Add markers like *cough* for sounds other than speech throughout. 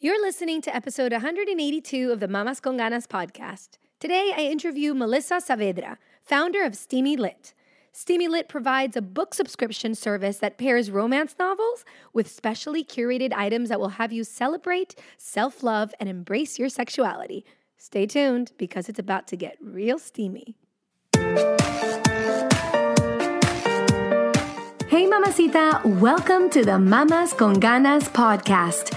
You're listening to episode 182 of the Mamas con Ganas podcast. Today, I interview Melissa Saavedra, founder of Steamy Lit. Steamy Lit provides a book subscription service that pairs romance novels with specially curated items that will have you celebrate, self love, and embrace your sexuality. Stay tuned because it's about to get real steamy. Hey, Mamacita, welcome to the Mamas con Ganas podcast.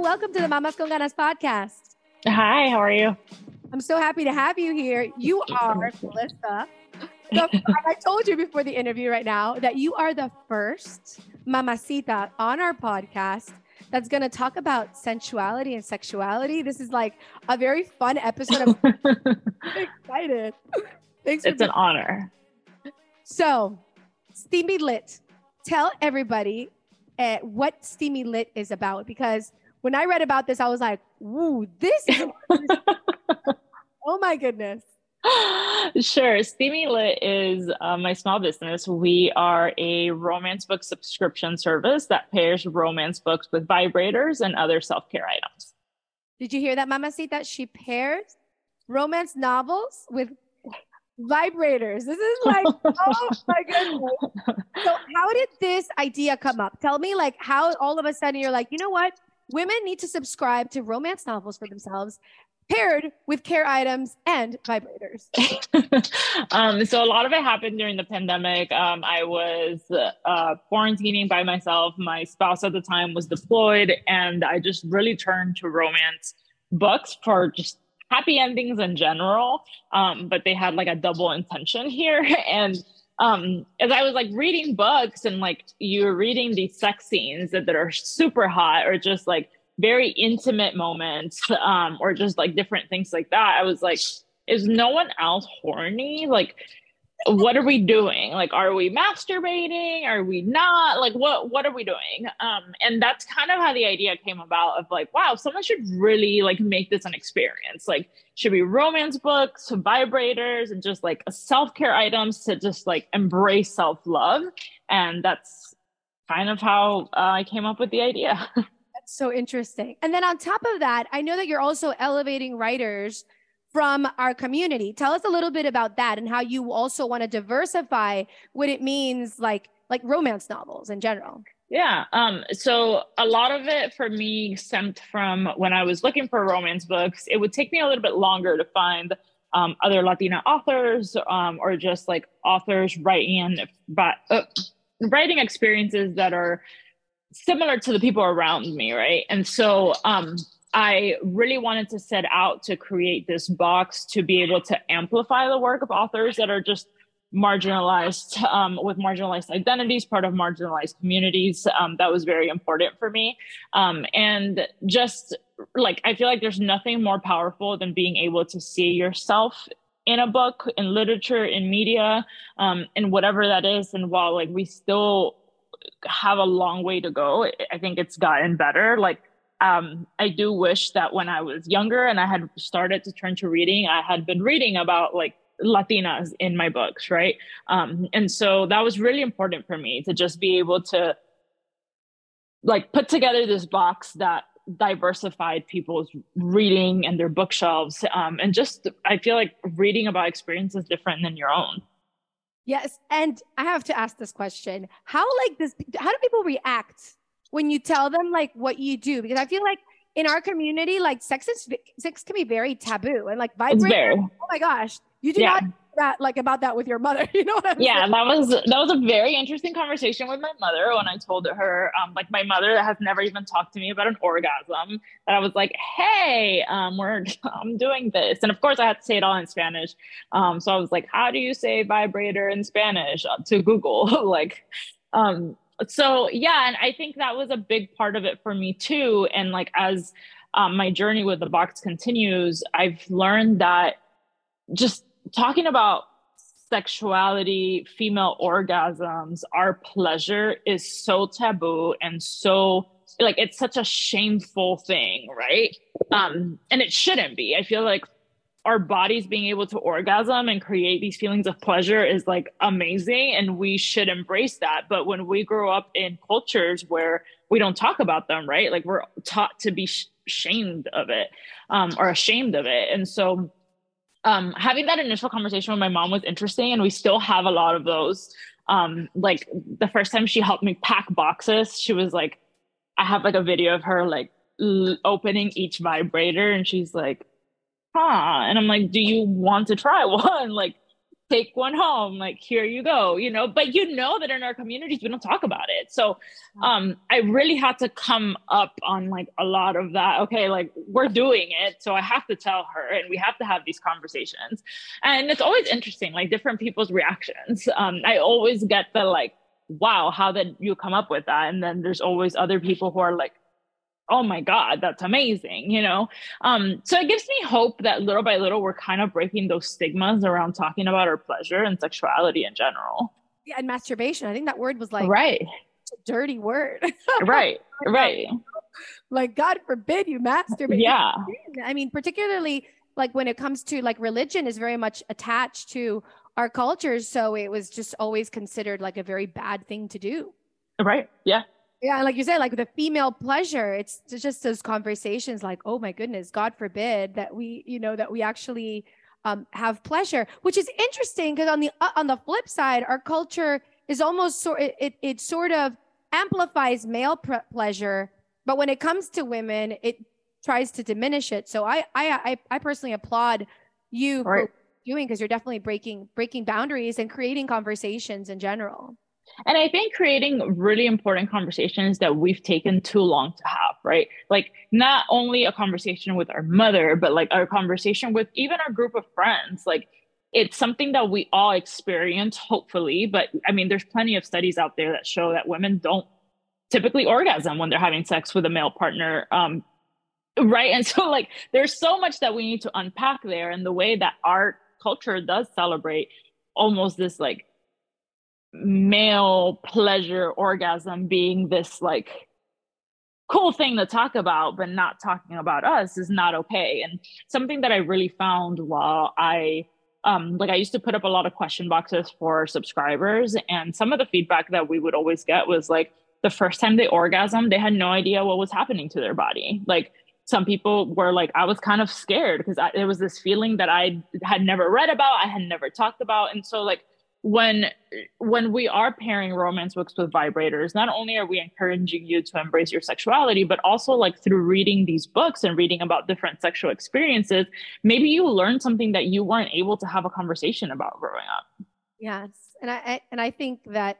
Welcome to the Mamas con Ganas podcast. Hi, how are you? I'm so happy to have you here. You are Melissa. The, *laughs* I told you before the interview right now that you are the first mamacita on our podcast that's going to talk about sensuality and sexuality. This is like a very fun episode. I'm *laughs* excited. Thanks. It's an honor. So, Steamy Lit, tell everybody uh, what Steamy Lit is about because when I read about this, I was like, "Woo, this is *laughs* oh my goodness." Sure. Steamy Lit is uh, my small business. We are a romance book subscription service that pairs romance books with vibrators and other self care items. Did you hear that, Mamacita? She pairs romance novels with vibrators. This is like, *laughs* oh my goodness. So, how did this idea come up? Tell me, like, how all of a sudden you're like, you know what? Women need to subscribe to romance novels for themselves, paired with care items and vibrators. *laughs* um, so, a lot of it happened during the pandemic. Um, I was uh, quarantining by myself. My spouse at the time was deployed, and I just really turned to romance books for just happy endings in general. Um, but they had like a double intention here. *laughs* And um, as I was like reading books and like you're reading these sex scenes that, that are super hot or just like very intimate moments um, or just like different things like that, I was like, is no one else horny? Like, what are we doing? Like are we masturbating? Are we not? Like what what are we doing? Um and that's kind of how the idea came about of like wow someone should really like make this an experience. Like should be romance books vibrators and just like self-care items to just like embrace self-love. And that's kind of how uh, i came up with the idea. *laughs* That's so interesting. And then on top of that i know that you're also elevating writers from our community. Tell us a little bit about that and how you also want to diversify what it means like like romance novels in general. Yeah. Um, so a lot of it for me stemmed from when I was looking for romance books, it would take me a little bit longer to find um, other Latina authors um, or just like authors writing but uh, writing experiences that are similar to the people around me, right? And so um, I really wanted to set out to create this box to be able to amplify the work of authors that are just marginalized um, with marginalized identities, part of marginalized communities. Um, that was very important for me. Um, and just like, I feel like there's nothing more powerful than being able to see yourself in a book, in literature, in media, um, in whatever that is. And while like we still have a long way to go, I think it's gotten better. Like, um, I do wish that when I was younger and I had started to turn to reading, I had been reading about like Latinas in my books, right? Um, and so that was really important for me to just be able to like put together this box that diversified people's reading and their bookshelves. Um, and just, I feel like reading about experiences different than your own. Yes. And I have to ask this question How, like, this, how do people react when you tell them like what you do because i feel like in our community, like sex is sex can be very taboo and like vibrator. Oh my gosh, you do yeah. not that like about that with your mother. *laughs* You know what I'm yeah, saying? that was that was a very interesting conversation with my mother when I told her, um, like my mother has never even talked to me about an orgasm. That I was like, hey, um, we're *laughs* I'm doing this, and of course I had to say it all in Spanish. Um, so I was like, how do you say vibrator in Spanish uh, to Google? *laughs* like, um, so yeah, and I think that was a big part of it for me too. And like as um, my journey with the box continues, I've learned that just talking about sexuality, female orgasms, our pleasure is so taboo and so like it's such a shameful thing, right? Um, and it shouldn't be. I feel like our bodies being able to orgasm and create these feelings of pleasure is like amazing and we should embrace that. But when we grow up in cultures where we don't talk about them right? Like we're taught to be sh- shamed of it um, or ashamed of it. And so um, having that initial conversation with my mom was interesting and we still have a lot of those. Um, like the first time she helped me pack boxes she was like i have like a video of her like l- opening each vibrator and she's like huh and i'm like do you want to try *laughs* one? Like take one home. Like here you go you know? But you know that in our communities we don't talk about it. So um i really had to come up on like a lot of that. Okay like we're doing it so i have to tell her and we have to have these conversations. And it's always interesting like different people's reactions. Um i always get the like wow how did you come up with that? And then there's always other people who are like oh my god that's amazing you know? Um so it gives me hope that little by little we're kind of breaking those stigmas around talking about our pleasure and sexuality in general. Yeah and masturbation. I think that word was like right. dirty word. *laughs* Right *laughs* right. like god forbid you masturbate. Yeah. *laughs* I mean particularly like when it comes to like religion is very much attached to our cultures so it was just always considered like a very bad thing to do. Right yeah yeah, like you said, like the female pleasure, it's just those conversations like, oh my goodness, God forbid that we, you know, that we actually um, have pleasure, which is interesting because on the uh, on the flip side, our culture is almost sort it, it, it sort of amplifies male pre- pleasure, but when it comes to women, it tries to diminish it. So I I I, I personally applaud you right. for doing because you're definitely breaking breaking boundaries and creating conversations in general. And I think creating really important conversations that we've taken too long to have, right? Like not only a conversation with our mother, but like our conversation with even our group of friends. Like it's something that we all experience, hopefully. But I mean, there's plenty of studies out there that show that women don't typically orgasm when they're having sex with a male partner. Um, right. And *laughs* so like there's so much that we need to unpack there and the way that our culture does celebrate almost this like male pleasure orgasm being this like cool thing to talk about but not talking about us is not okay. And something that i really found while i um like i used to put up a lot of question boxes for subscribers and some of the feedback that we would always get was like the first time they orgasm they had no idea what was happening to their body. Like some people were like i was kind of scared because there was this feeling that i had never read about i had never talked about. And so like when when we are pairing romance books with vibrators not only are we encouraging you to embrace your sexuality but also like through reading these books and reading about different sexual experiences maybe you learn something that you weren't able to have a conversation about growing up. Yes. And i, I and i think that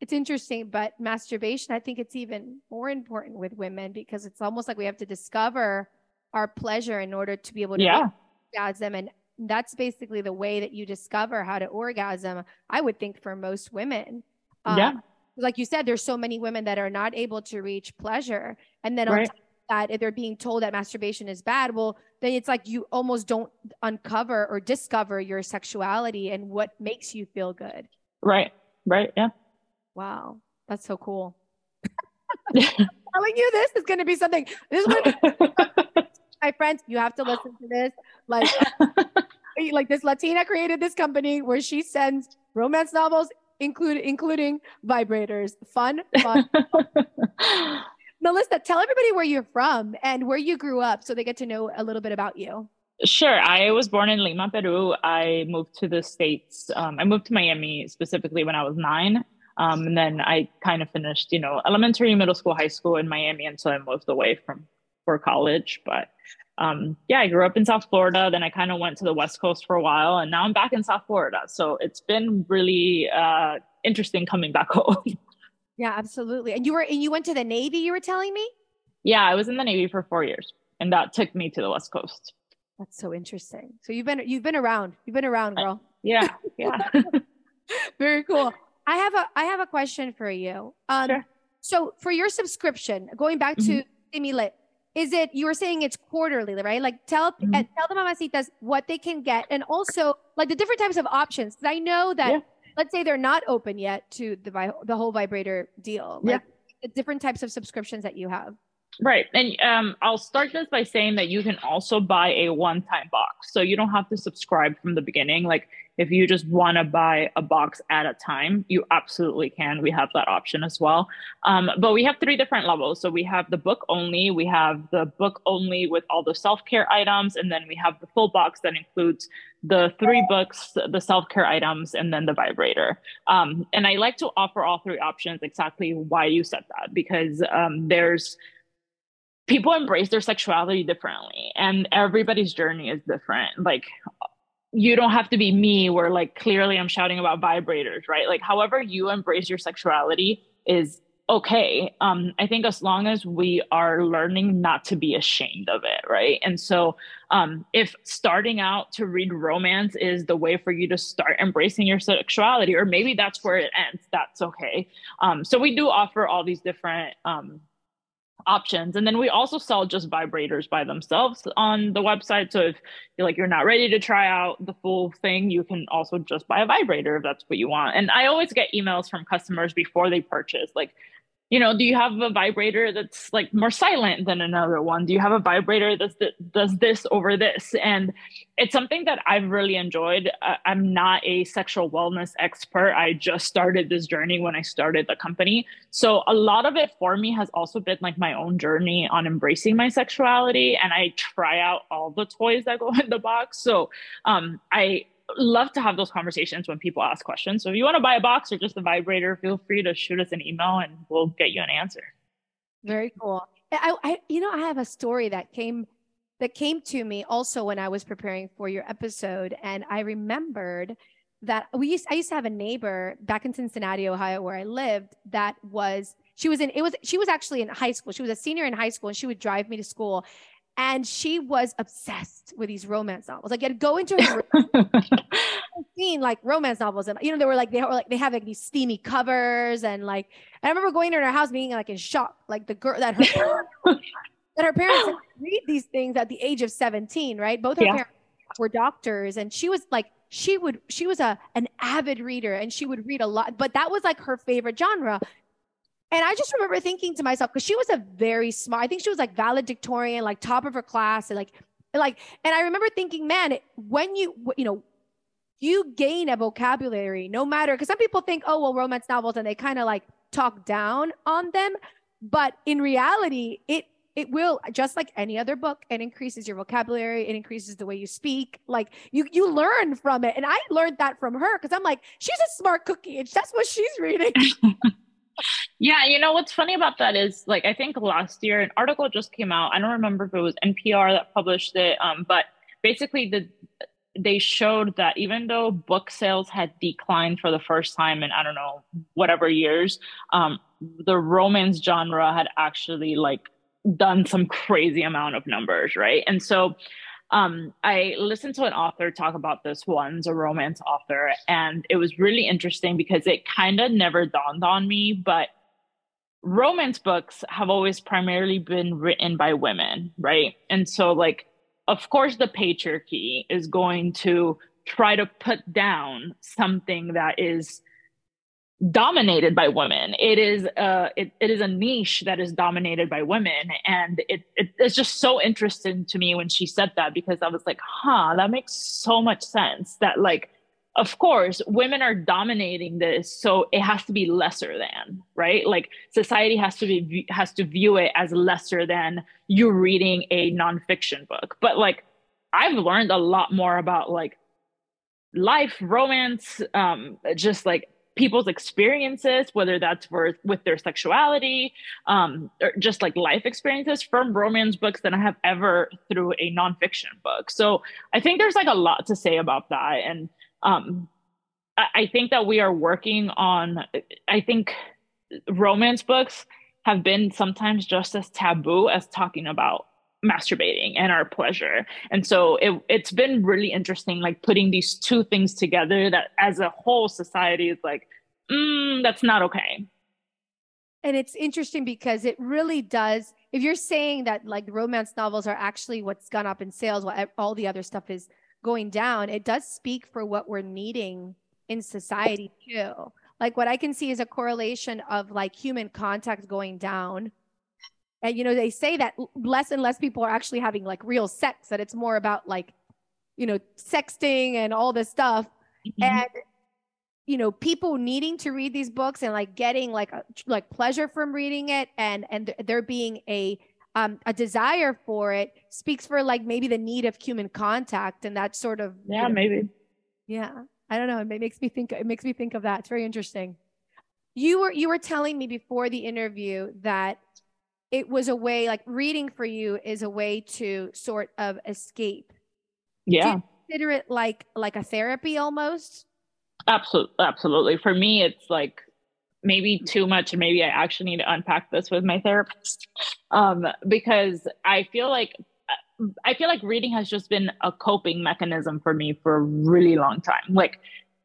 it's interesting but masturbation i think it's even more important with women because it's almost like we have to discover our pleasure in order to be able to yeah. orgasm and that's basically the way that you discover how to orgasm i would think for most women. Um, yeah. like you said there's so many women that are not able to reach pleasure. And then right. on that if they're being told that masturbation is bad well then it's like you almost don't uncover or discover your sexuality and what makes you feel good. Right. Right. Yeah. Wow. That's so cool. *laughs* *laughs* I'm telling you this is going to be something this is *laughs* my friends you have to listen to this like *laughs* like this Latina created this company where she sends romance novels, include including vibrators. Fun, fun. *laughs* Melissa, tell everybody where you're from and where you grew up so they get to know a little bit about you. Sure. I was born in Lima, Peru. I moved to the States. Um, I moved to Miami specifically when I was nine. Um, and then I kind of finished, you know, elementary, middle school, high school in Miami. So I moved away from for college. But um, yeah, I grew up in South Florida. Then I kind of went to the West Coast for a while, and now I'm back in South Florida. So it's been really uh, interesting coming back *laughs* home. Yeah, absolutely. And you were and you went to the Navy. You were telling me. Yeah, I was in the Navy for four years, and that took me to the West Coast. That's so interesting. So you've been you've been around. You've been around, girl. I, yeah, yeah. *laughs* *laughs* Very cool. I have a I have a question for you. Um, sure. So for your subscription, going back to mm-hmm. Is it you were saying it's quarterly, right? Like tell mm-hmm. tell the mamacitas what they can get, and also like the different types of options. Because I know that yeah. let's say they're not open yet to the the whole vibrator deal. Like yeah. the different types of subscriptions that you have. Right. And um, I'll start this by saying that you can also buy a one time box. So you don't have to subscribe from the beginning. Like if you just want to buy a box at a time, you absolutely can. We have that option as well. Um, but we have three different levels. So we have the book only, we have the book only with all the self care items, and then we have the full box that includes the three books, the self care items, and then the vibrator. Um, and I like to offer all three options exactly why you said that, because um, there's people embrace their sexuality differently and everybody's journey is different like you don't have to be me where like clearly i'm shouting about vibrators right? Like however you embrace your sexuality is okay. Um i think as long as we are learning not to be ashamed of it right? And so um if starting out to read romance is the way for you to start embracing your sexuality or maybe that's where it ends that's okay. Um so we do offer all these different um options. And then we also sell just vibrators by themselves on the website. So if you're like you're not ready to try out the full thing you can also just buy a vibrator if that's what you want. And i always get emails from customers before they purchase. Like you know, do you have a vibrator that's like more silent than another one? Do you have a vibrator that does this over this? And it's something that I've really enjoyed. I'm not a sexual wellness expert. I just started this journey when I started the company. So a lot of it for me has also been like my own journey on embracing my sexuality. And I try out all the toys that go *laughs* in the box. So um, I love to have those conversations when people ask questions. So if you want to buy a box or just a vibrator, feel free to shoot us an email and we'll get you an answer. Very cool. I, I you know, I have a story that came that came to me also when I was preparing for your episode, and I remembered that we used I used to have a neighbor back in Cincinnati, Ohio, where I lived. That was she was in it was she was actually in high school. She was a senior in high school, and she would drive me to school and she was obsessed with these romance novels. Like, I'd go into her *laughs* room, seen like romance novels, and you know, they were like they were like they have like these steamy covers, and like I remember going to her house being like in shock, like the girl that her *laughs* that her parents read these things at the age of seventeen, right? Both her yeah. parents were doctors, and she was like she would she was a an avid reader and she would read a lot but that was like her favorite genre and I just remember thinking to myself, because she was a very smart, I think she was like valedictorian, like top of her class, and like, like, and I remember thinking, man, when you, you know, you gain a vocabulary, no matter, because some people think, oh, well, romance novels, and they kind of like talk down on them. But in reality, it it will just like any other book it increases your vocabulary it increases the way you speak like you you learn from it and i learned that from her because i'm like she's a smart cookie and that's what she's reading *laughs* yeah, you know what's funny about that is like I think last year an article just came out. I don't remember if it was NPR that published it, um, but basically the they showed that even though book sales had declined for the first time in I don't know whatever years, um, the romance genre had actually like done some crazy amount of numbers, right? And so um, I listened to an author talk about this once, a romance author, and it was really interesting because it kind of never dawned on me, but romance books have always primarily been written by women, right? And so, like, of course, the patriarchy is going to try to put down something that is dominated by women. It is uh it, it is a niche that is dominated by women. And it, it it's just so interesting to me when she said that because I was like, huh, that makes so much sense. That like of course women are dominating this so it has to be lesser than right like society has to be has to view it as lesser than you reading a nonfiction book but like i've learned a lot more about like life romance um just like people's experiences, whether that's for, with their sexuality, um, or just like life experiences from romance books than I have ever through a nonfiction book. So I think there's like a lot to say about that. And um, I, I think that we are working on, I think romance books have been sometimes just as taboo as talking about masturbating and our pleasure. And so it, it's been really interesting like putting these two things together that as a whole society is like mm, that's not okay. And it's interesting because it really does if you're saying that like romance novels are actually what's gone up in sales while all the other stuff is going down it does speak for what we're needing in society too. Like what i can see is a correlation of like human contact going down and you know they say that less and less people are actually having like real sex that it's more about like you know sexting and all this stuff. Mm-hmm. and you know people needing to read these books and like getting like a, like pleasure from reading it and and there being a um a desire for it speaks for like maybe the need of human contact and that sort of yeah you know, maybe. Yeah. I don't know. It makes me think it makes me think of that. It's very interesting. You were you were telling me before the interview that it was a way like reading for you is a way to sort of escape. Yeah. consider it like like a therapy almost? Absolutely absolutely. For me it's like maybe too much and maybe i actually need to unpack this with my therapist. Um, because i feel like i feel like reading has just been a coping mechanism for me for a really long time. Like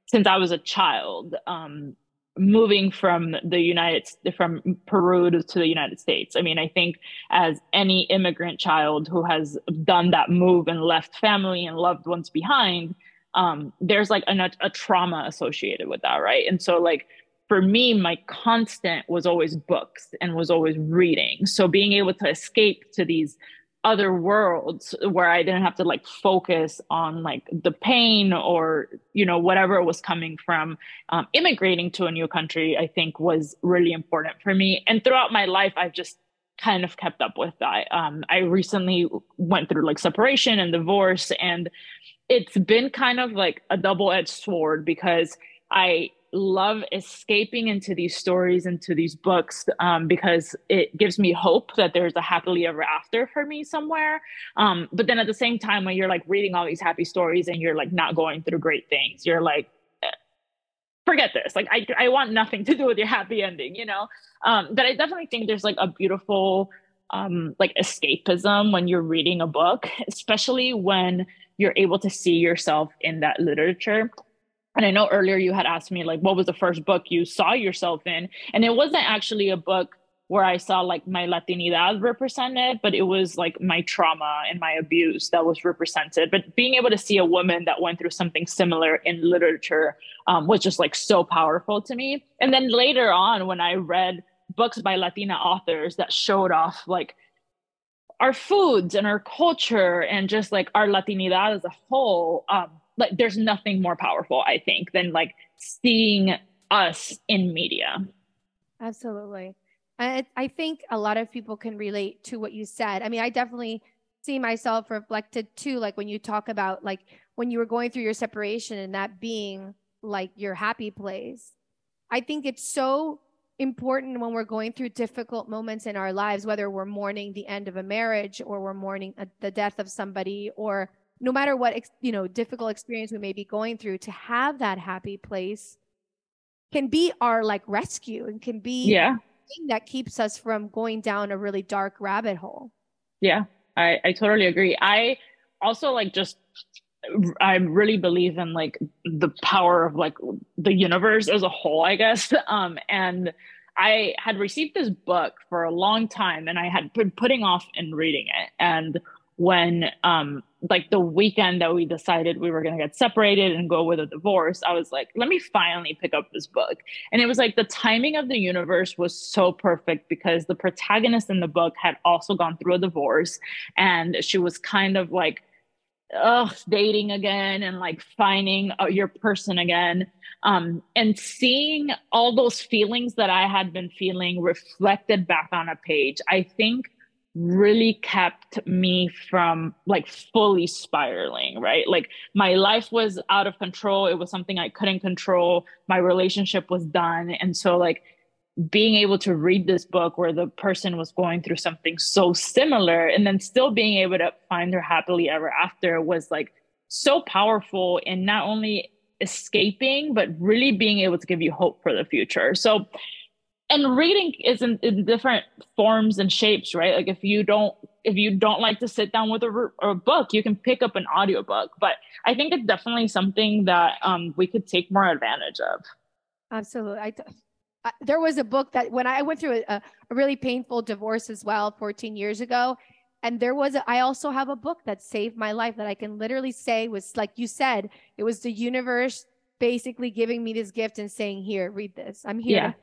since i was a child um, moving from the United from Peru to, to the United States. I mean, I think as any immigrant child who has done that move and left family and loved ones behind, um, there's like a, a trauma associated with that, right? And so, like for me, my constant was always books and was always reading. So being able to escape to these other worlds where I didn't have to like focus on like the pain or you know whatever was coming from um, immigrating to a new country. I think was really important for me, and throughout my life, I've just kind of kept up with that. Um, I recently went through like separation and divorce, and it's been kind of like a double edged sword because I love escaping into these stories, into these books, um, because it gives me hope that there's a happily ever after for me somewhere. Um, but then at the same time, when you're like reading all these happy stories and you're like not going through great things, you're like, eh, forget this. Like, I, I want nothing to do with your happy ending, you know? Um, but I definitely think there's like a beautiful, um, like escapism when you're reading a book, especially when you're able to see yourself in that literature and I know earlier you had asked me like what was the first book you saw yourself in and it wasn't actually a book where I saw like my Latinidad represented, but it was like my trauma and my abuse that was represented. But being able to see a woman that went through something similar in literature um, was just like so powerful to me. And then later on, when I read books by Latina authors that showed off like our foods and our culture and just like our Latinidad as a whole, um, like there's nothing more powerful i think than like seeing us in media. Absolutely. I, I think a lot of people can relate to what you said. I mean i definitely see myself reflected too like when you talk about like when you were going through your separation and that being like your happy place. I think it's so important when we're going through difficult moments in our lives whether we're mourning the end of a marriage or we're mourning a, the death of somebody or no matter what you know difficult experience we may be going through to have that happy place can be our like rescue and can be yeah. thing that keeps us from going down a really dark rabbit hole. Yeah i i totally agree. I also like just i really believe in like the power of like the universe as a whole i guess. *laughs* Um and i had received this book for a long time and i had been putting off in reading it. And when um like the weekend that we decided we were going to get separated and go with a divorce i was like let me finally pick up this book. And it was like the timing of the universe was so perfect because the protagonist in the book had also gone through a divorce and she was kind of like ugh, dating again and like finding uh, your person again. Um, and seeing all those feelings that i had been feeling reflected back on a page i think really kept me from like fully spiraling, right? Like my life was out of control. It was something I couldn't control. My relationship was done. And so, like, being able to read this book where the person was going through something so similar and then still being able to find her happily ever after was like so powerful in not only escaping, but really being able to give you hope for the future. So, and reading is in, in, different forms and shapes right? Like if you don't if you don't like to sit down with a, a book you can pick up an audiobook but i think it's definitely something that um, we could take more advantage of. Absolutely. I, I there was a book that when i went through a, a really painful divorce as well 14 years ago and there was a, I also have a book that saved my life that i can literally say was like you said it was the universe basically giving me this gift and saying here read this. I'm here. Yeah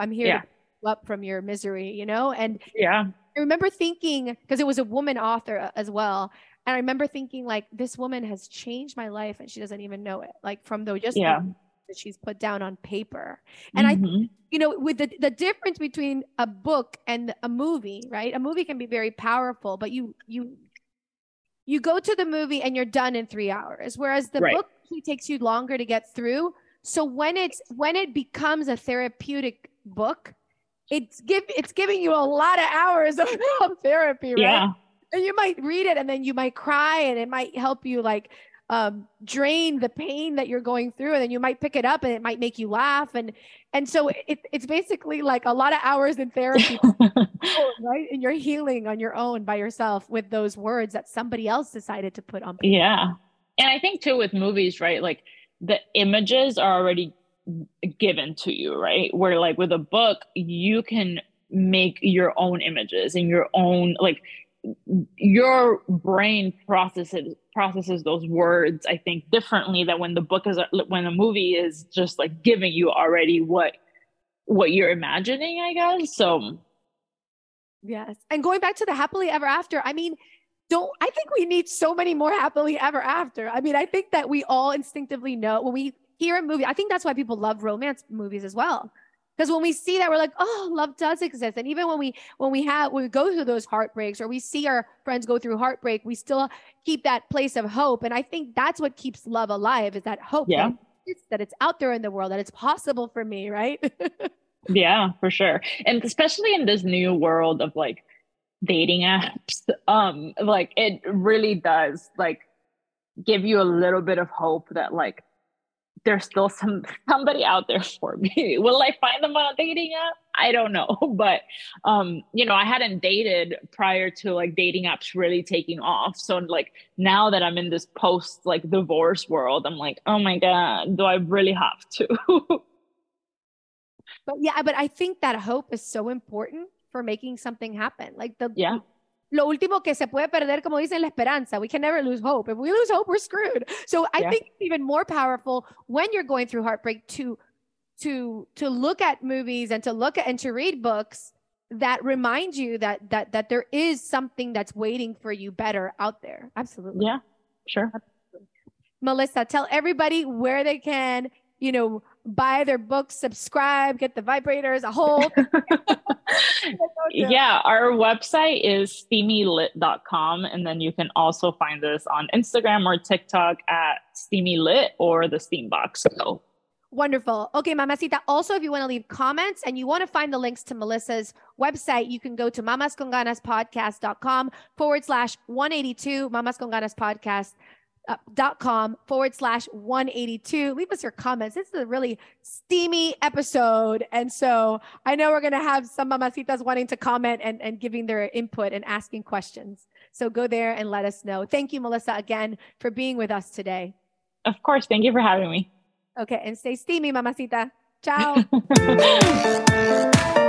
I'm here yeah. to up from your misery, you know? And yeah, I remember thinking, because it was a woman author uh, as well. And I remember thinking, like, this woman has changed my life and she doesn't even know it. Like, from the just yeah. that she's put down on paper. And mm-hmm. I, you know, with the, the difference between a book and a movie, right? A movie can be very powerful, but you, you, you go to the movie and you're done in three hours. Whereas the right. book takes you longer to get through. So when it's when it becomes a therapeutic book, it's give it's giving you a lot of hours of, *laughs* therapy, right? Yeah. And you might read it and then you might cry and it might help you like um, drain the pain that you're going through and then you might pick it up and it might make you laugh and and so it, it's basically like a lot of hours in therapy *laughs* right and you're healing on your own by yourself with those words that somebody else decided to put on paper. yeah and i think too with movies right like the images are already given to you, right? Where like with a book, you can make your own images and your own like your brain processes processes those words i think differently than when the book is when a movie is just like giving you already what what you're imagining i guess so yes and going back to the happily ever after i mean don't I think we need so many more happily ever after. I mean, I think that we all instinctively know when we hear a movie. I think that's why people love romance movies as well. Because when we see that, we're like, oh, love does exist. And even when we when we have when we go through those heartbreaks or we see our friends go through heartbreak, we still keep that place of hope. And I think that's what keeps love alive is that hope yeah. that, it's, that it's out there in the world, that it's possible for me, right? *laughs* yeah, for sure. And especially in this new world of like dating apps, *laughs* um, like it really does like give you a little bit of hope that like there's still some *laughs* somebody out there for me. *laughs* Will I find them on a dating app? I don't know, *laughs* but um, you know, I hadn't dated prior to like dating apps really taking off. So like now that I'm in this post like divorce world, I'm like, oh my god, do I really have to? but yeah, but I think that hope is so important for making something happen. Like the yeah lo último que se puede perder, como dicen, la esperanza. We can never lose hope. If we lose hope, we're screwed. So I yeah. think it's even more powerful when you're going through heartbreak to to to look at movies and to look at and to read books that remind you that that that there is something that's waiting for you better out there. Absolutely. Yeah, sure. Absolutely. Melissa, tell everybody where they can, you know, buy their books, subscribe, get the vibrators, a whole. *laughs* yeah, our website is steamylit.com. And then you can also find us on Instagram or TikTok at steamylit or the steambox. So. Wonderful. Okay, Mamacita. Also, if you want to leave comments and you want to find the links to Melissa's website, you can go to mamasconganaspodcast.com forward slash 182, Mamas Con Ganas podcast uh, dot com forward slash 182 leave us your comments. This is a really steamy episode. And so i know we're going to have some mamacitas wanting to comment and, and giving their input and asking questions. So go there and let us know. Thank you melissa again for being with us today. Of course. Thank you for having me. Okay and stay steamy mamacita. Ciao *laughs*